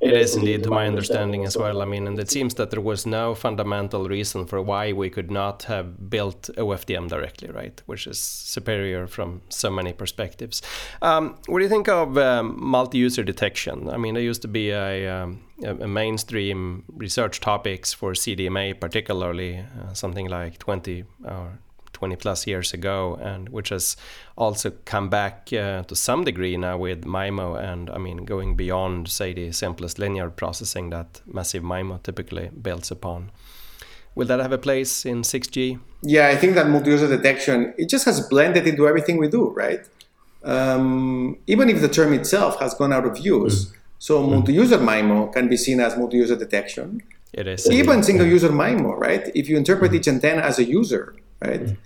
It is indeed, to my understanding as well. I mean, and it seems that there was no fundamental reason for why we could not have built OFDM directly, right? Which is superior from so many perspectives. Um, what do you think of um, multi-user detection? I mean, there used to be a, um, a mainstream research topics for CDMA, particularly uh, something like 20 or 20 plus years ago, and which has also come back uh, to some degree now with MIMO, and I mean going beyond, say, the simplest linear processing that massive MIMO typically builds upon. will that have a place in 6G? Yeah, I think that multi-user detection it just has blended into everything we do, right? Um, even if the term itself has gone out of use. Mm. So multi-user MIMO can be seen as multi-user detection. It is even single-user MIMO, right? If you interpret each antenna as a user, right,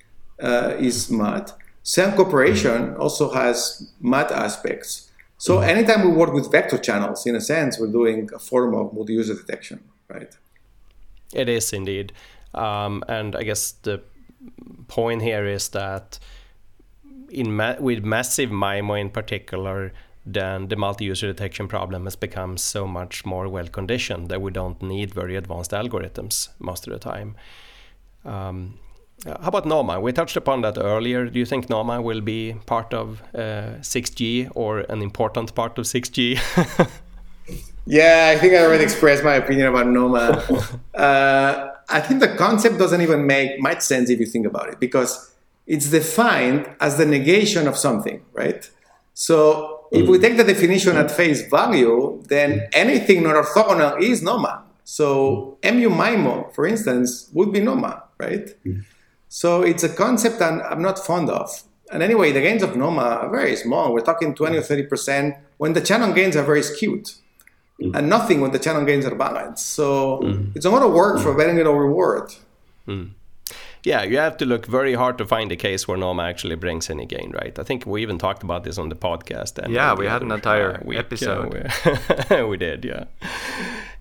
uh, is MUD. SAM cooperation also has MUD aspects. So anytime we work with vector channels, in a sense, we're doing a form of multi-user detection, right? It is indeed, um, and I guess the point here is that in ma- with massive MIMO in particular, then the multi-user detection problem has become so much more well conditioned that we don't need very advanced algorithms most of the time. Um, how about NOMA? We touched upon that earlier. Do you think NOMA will be part of uh, 6G or an important part of 6G? [laughs] yeah, I think I already expressed my opinion about NOMA. [laughs] uh, I think the concept doesn't even make much sense if you think about it because it's defined as the negation of something, right? So if we take the definition at face value, then anything not orthogonal is NOMA. So MU MIMO, for instance, would be NOMA, right? So it's a concept I'm, I'm not fond of. And anyway, the gains of NOMA are very small. We're talking 20 or 30% when the channel gains are very skewed. Mm. And nothing when the channel gains are balanced. So mm. it's a lot of work for very little reward. Mm yeah, you have to look very hard to find a case where NOMA actually brings any gain, right? I think we even talked about this on the podcast. And yeah, we had an entire week, episode. we, [laughs] we, did, yeah.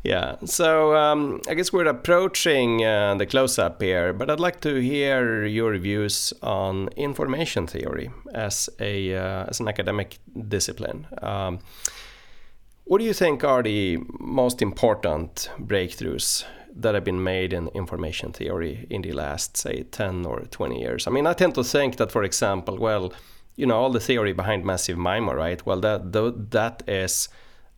Yeah, so um, I guess we're approaching uh, the close up here, but I'd like to hear your views on information theory as, a, uh, as an academic discipline. Um, what do you think are the most important breakthroughs that have been made in information theory in the last, say, 10 or 20 years. I mean, I tend to think that, for example, well, you know, all the theory behind massive MIMO, right? Well, that that is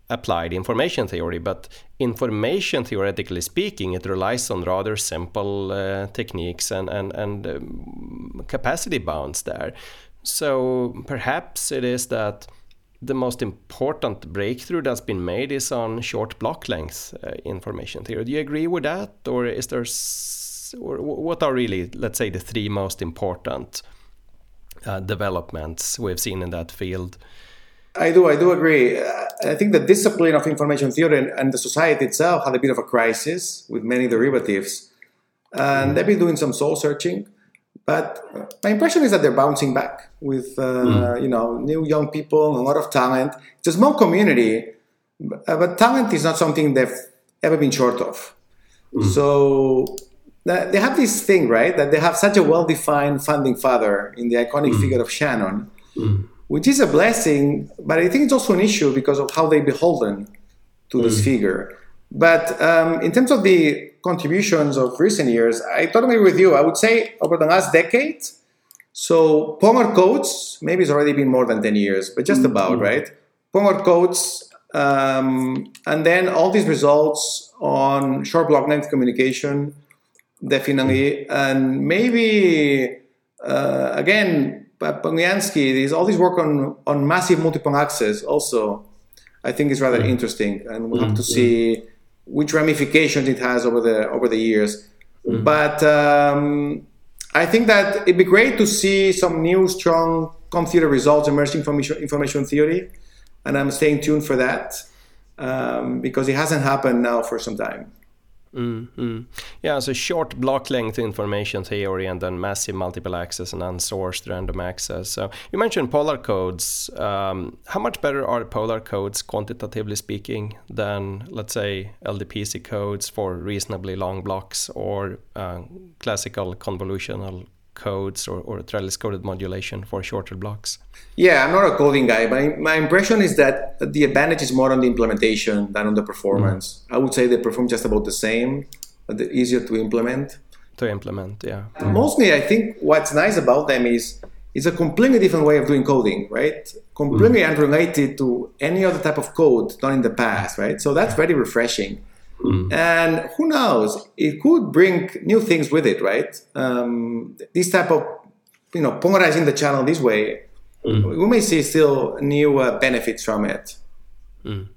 applied information theory, but information theoretically speaking, it relies on rather simple uh, techniques and and and um, capacity bounds there. So perhaps it is that the most important breakthrough that's been made is on short block length uh, information theory. Do you agree with that, or is there, or what are really, let's say, the three most important uh, developments we've seen in that field? I do, I do agree. I think the discipline of information theory and, and, the society itself had a bit of a crisis with many derivatives, and they've been doing some soul searching. But my impression is that they're bouncing back with uh, mm. you know new young people, a lot of talent. It's a small community, uh, but talent is not something they've ever been short of. Mm. So they have this thing, right? That they have such a well-defined funding father in the iconic mm. figure of Shannon, mm. Which is a blessing, but I think it's also an issue because of how they beholden to this mm. figure. But um, in terms of the contributions of recent years, I totally agree with you. I would say over the last decade, so Polar codes, maybe it's already been more than 10 years, but just mm-hmm. about, right? Polar codes, um, and then all these results on short block length communication, definitely. And maybe, uh, again, Polyanskiy, there's all this work on, on massive multiple access also, I think is rather mm-hmm. interesting. And we'll have to mm-hmm. see which ramifications it has over the over the years. Mm-hmm. But um, I think that it'd be great to see some new strong computer results emerging from information theory, and I'm staying tuned for that um, because it hasn't happened now for some time. Mm-hmm. Yeah, so short block length information theory and then massive multiple access and unsourced random access. So you mentioned polar codes. Um, how much better are polar codes, quantitatively speaking, than, let's say, LDPC codes for reasonably long blocks or uh, classical convolutional codes or, or trellis coded modulation for shorter blocks? Yeah, I'm not a coding guy, but my impression is that the advantage is more on the implementation than on the performance. Mm. I would say they perform just about the same, but they're easier to implement. To implement, yeah. Mostly, I think what's nice about them is it's a completely different way of doing coding, right? Completely mm. unrelated to any other type of code done in the past, right? So that's very refreshing. Mm. And who knows? It could bring new things with it, right? Um, this type of, you know, polarizing the channel this way, mm. we may see still new uh, benefits from it. Mm.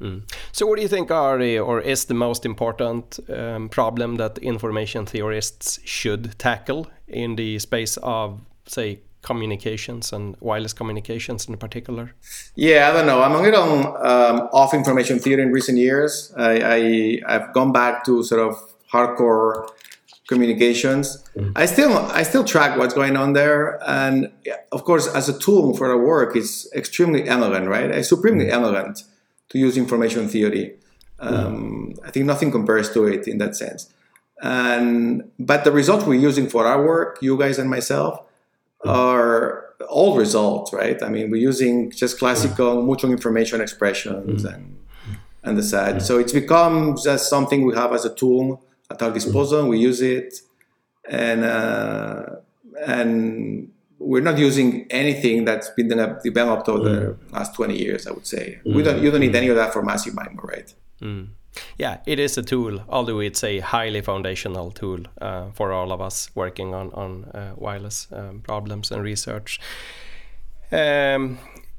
Mm. So, what do you think are the, or is the most important um, problem that information theorists should tackle in the space of, say, communications and wireless communications in particular? Yeah, I don't know. I'm a little um, off information theory in recent years. I, I have gone back to sort of hardcore communications. Mm. I still I still track what's going on there, and of course, as a tool for our work, it's extremely elegant, right? It's supremely mm. elegant to use information theory. Um, I think nothing compares to it in that sense. And but the results we're using for our work, you guys and myself, are all results, right? I mean, we're using just classical mutual information expressions mm-hmm. and and the SAT. So it's become just something we have as a tool at our disposal. We use it, and uh, and we're not using anything that's been developed over the mm. last 20 years. I would say we don't. You don't need any of that for massive MIMO, right? Yeah, it is a tool, although it's a highly foundational tool uh, for all of us working on on uh, wireless um, problems and research. Um,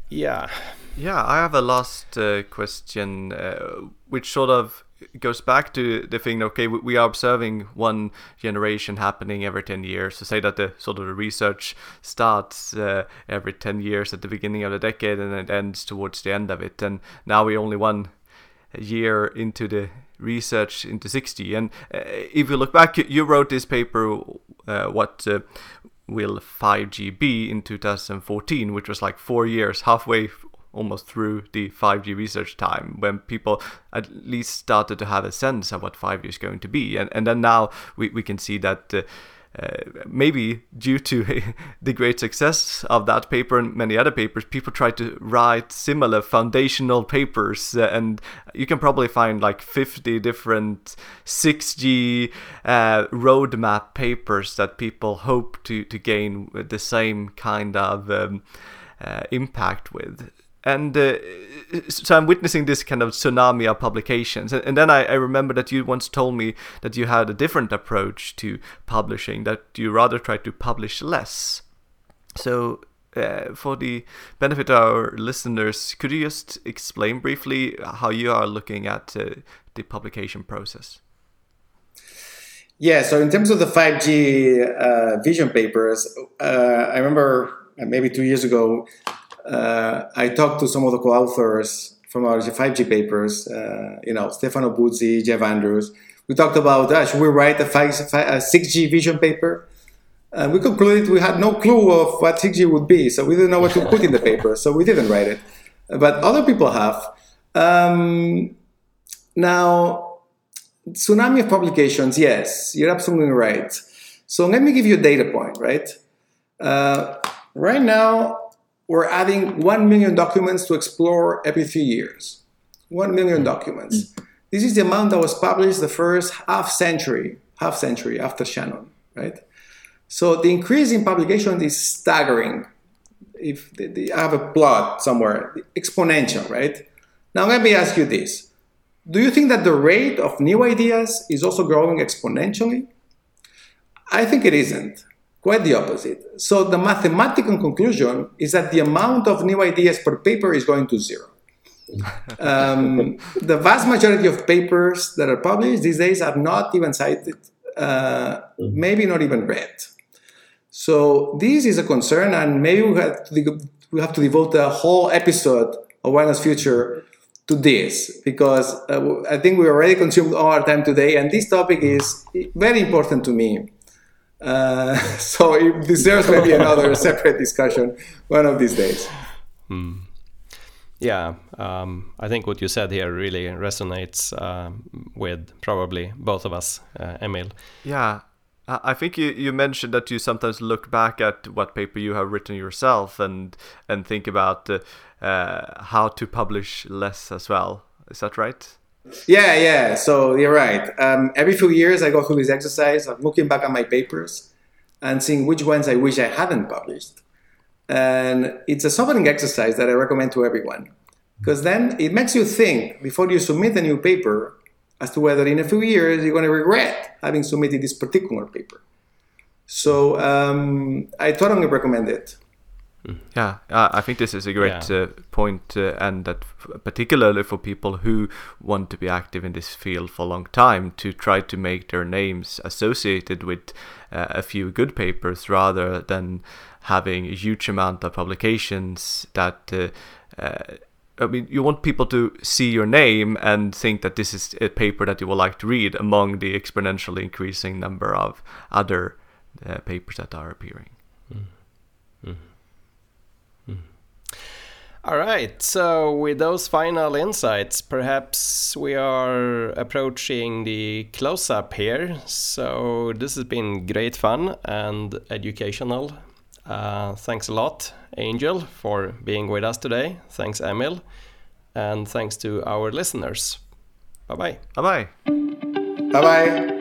yeah. Yeah, I have a last uh, question, uh, which sort of goes back to the thing. Okay, we are observing one generation happening every ten years. So say that the sort of the research starts uh, every ten years at the beginning of the decade and it ends towards the end of it, and now we only one year into the research into 6G and uh, if you look back you wrote this paper uh, what uh, will 5g be in 2014 which was like four years halfway almost through the 5g research time when people at least started to have a sense of what 5g is going to be. And, and then now we, we can see that uh, maybe due to [laughs] the great success of that paper and many other papers, people try to write similar foundational papers, uh, and you can probably find like 50 different 6G uh, roadmap papers that people hope to, to gain the same kind of um, uh, impact with and uh, so I'm witnessing this kind of tsunami of publications. And, then I, I, remember that you once told me that you had a different approach to publishing, that you rather try to publish less. So, uh, for the benefit of our listeners, could you just explain briefly how you are looking at uh, the publication process? Yeah, so in terms of the 5G uh, vision papers, uh, I remember maybe two years ago, uh, I talked to some of the co-authors from our 5G papers, uh, you know, Stefano Buzzi, Jeff Andrews. We talked about, uh, should we write a, 5, a 6G vision paper? And we concluded we had no clue of what 6G would be, so we didn't know what to put in the paper, so we didn't write it. But other people have. Um, now, tsunami of publications, yes, you're absolutely right. So let me give you a data point, right? Uh, right now, we're adding 1 million documents to Xplore every few years. 1 million documents. Mm. This is the amount that was published the first half century, half century after Shannon, right? So the increase in publication is staggering. If the, the, I have a plot somewhere, exponential, right? Now let me ask you this. Do you think that the rate of new ideas is also growing exponentially? I think it isn't. Quite the opposite. So the mathematical conclusion is that the amount of new ideas per paper is going to zero. [laughs] um, the vast majority of papers that are published these days are not even cited, uh, maybe not even read. So this is a concern, and maybe we have to, we have to devote a whole episode of Wireless Future to this because uh, I think we already consumed all our time today, and this topic is very important to me. Uh, [laughs] so it deserves maybe another [laughs] separate discussion one of these days. Hmm. Yeah, um, I think what you said here really resonates um, with probably both of us, uh, Emil. Yeah, I think you, you mentioned that you sometimes look back at what paper you have written yourself and and think about uh, uh, how to publish less as well. Is that right? Yeah, yeah. So you're right. Um, every few years, I go through this exercise of looking back at my papers and seeing which ones I wish I hadn't published. And it's a sobering exercise that I recommend to everyone because then it makes you think before you submit a new paper as to whether in a few years you're going to regret having submitted this particular paper. So um, I totally recommend it. Yeah, uh, I think this is a great Yeah. uh, point, uh, and that f- particularly for people who want to be active in this field for a long time, to try to make their names associated with uh, a few good papers rather than having a huge amount of publications that. Uh, uh, I mean, you want people to see your name and think that this is a paper that you would like to read among the exponentially increasing number of other uh, papers that are appearing. All right, so with those final insights, perhaps we are approaching the close up here. So, this has been great fun and educational. Uh, thanks a lot, Angel, for being with us today. Thanks, Emil. And thanks to our listeners. Bye bye. Bye bye. Bye bye.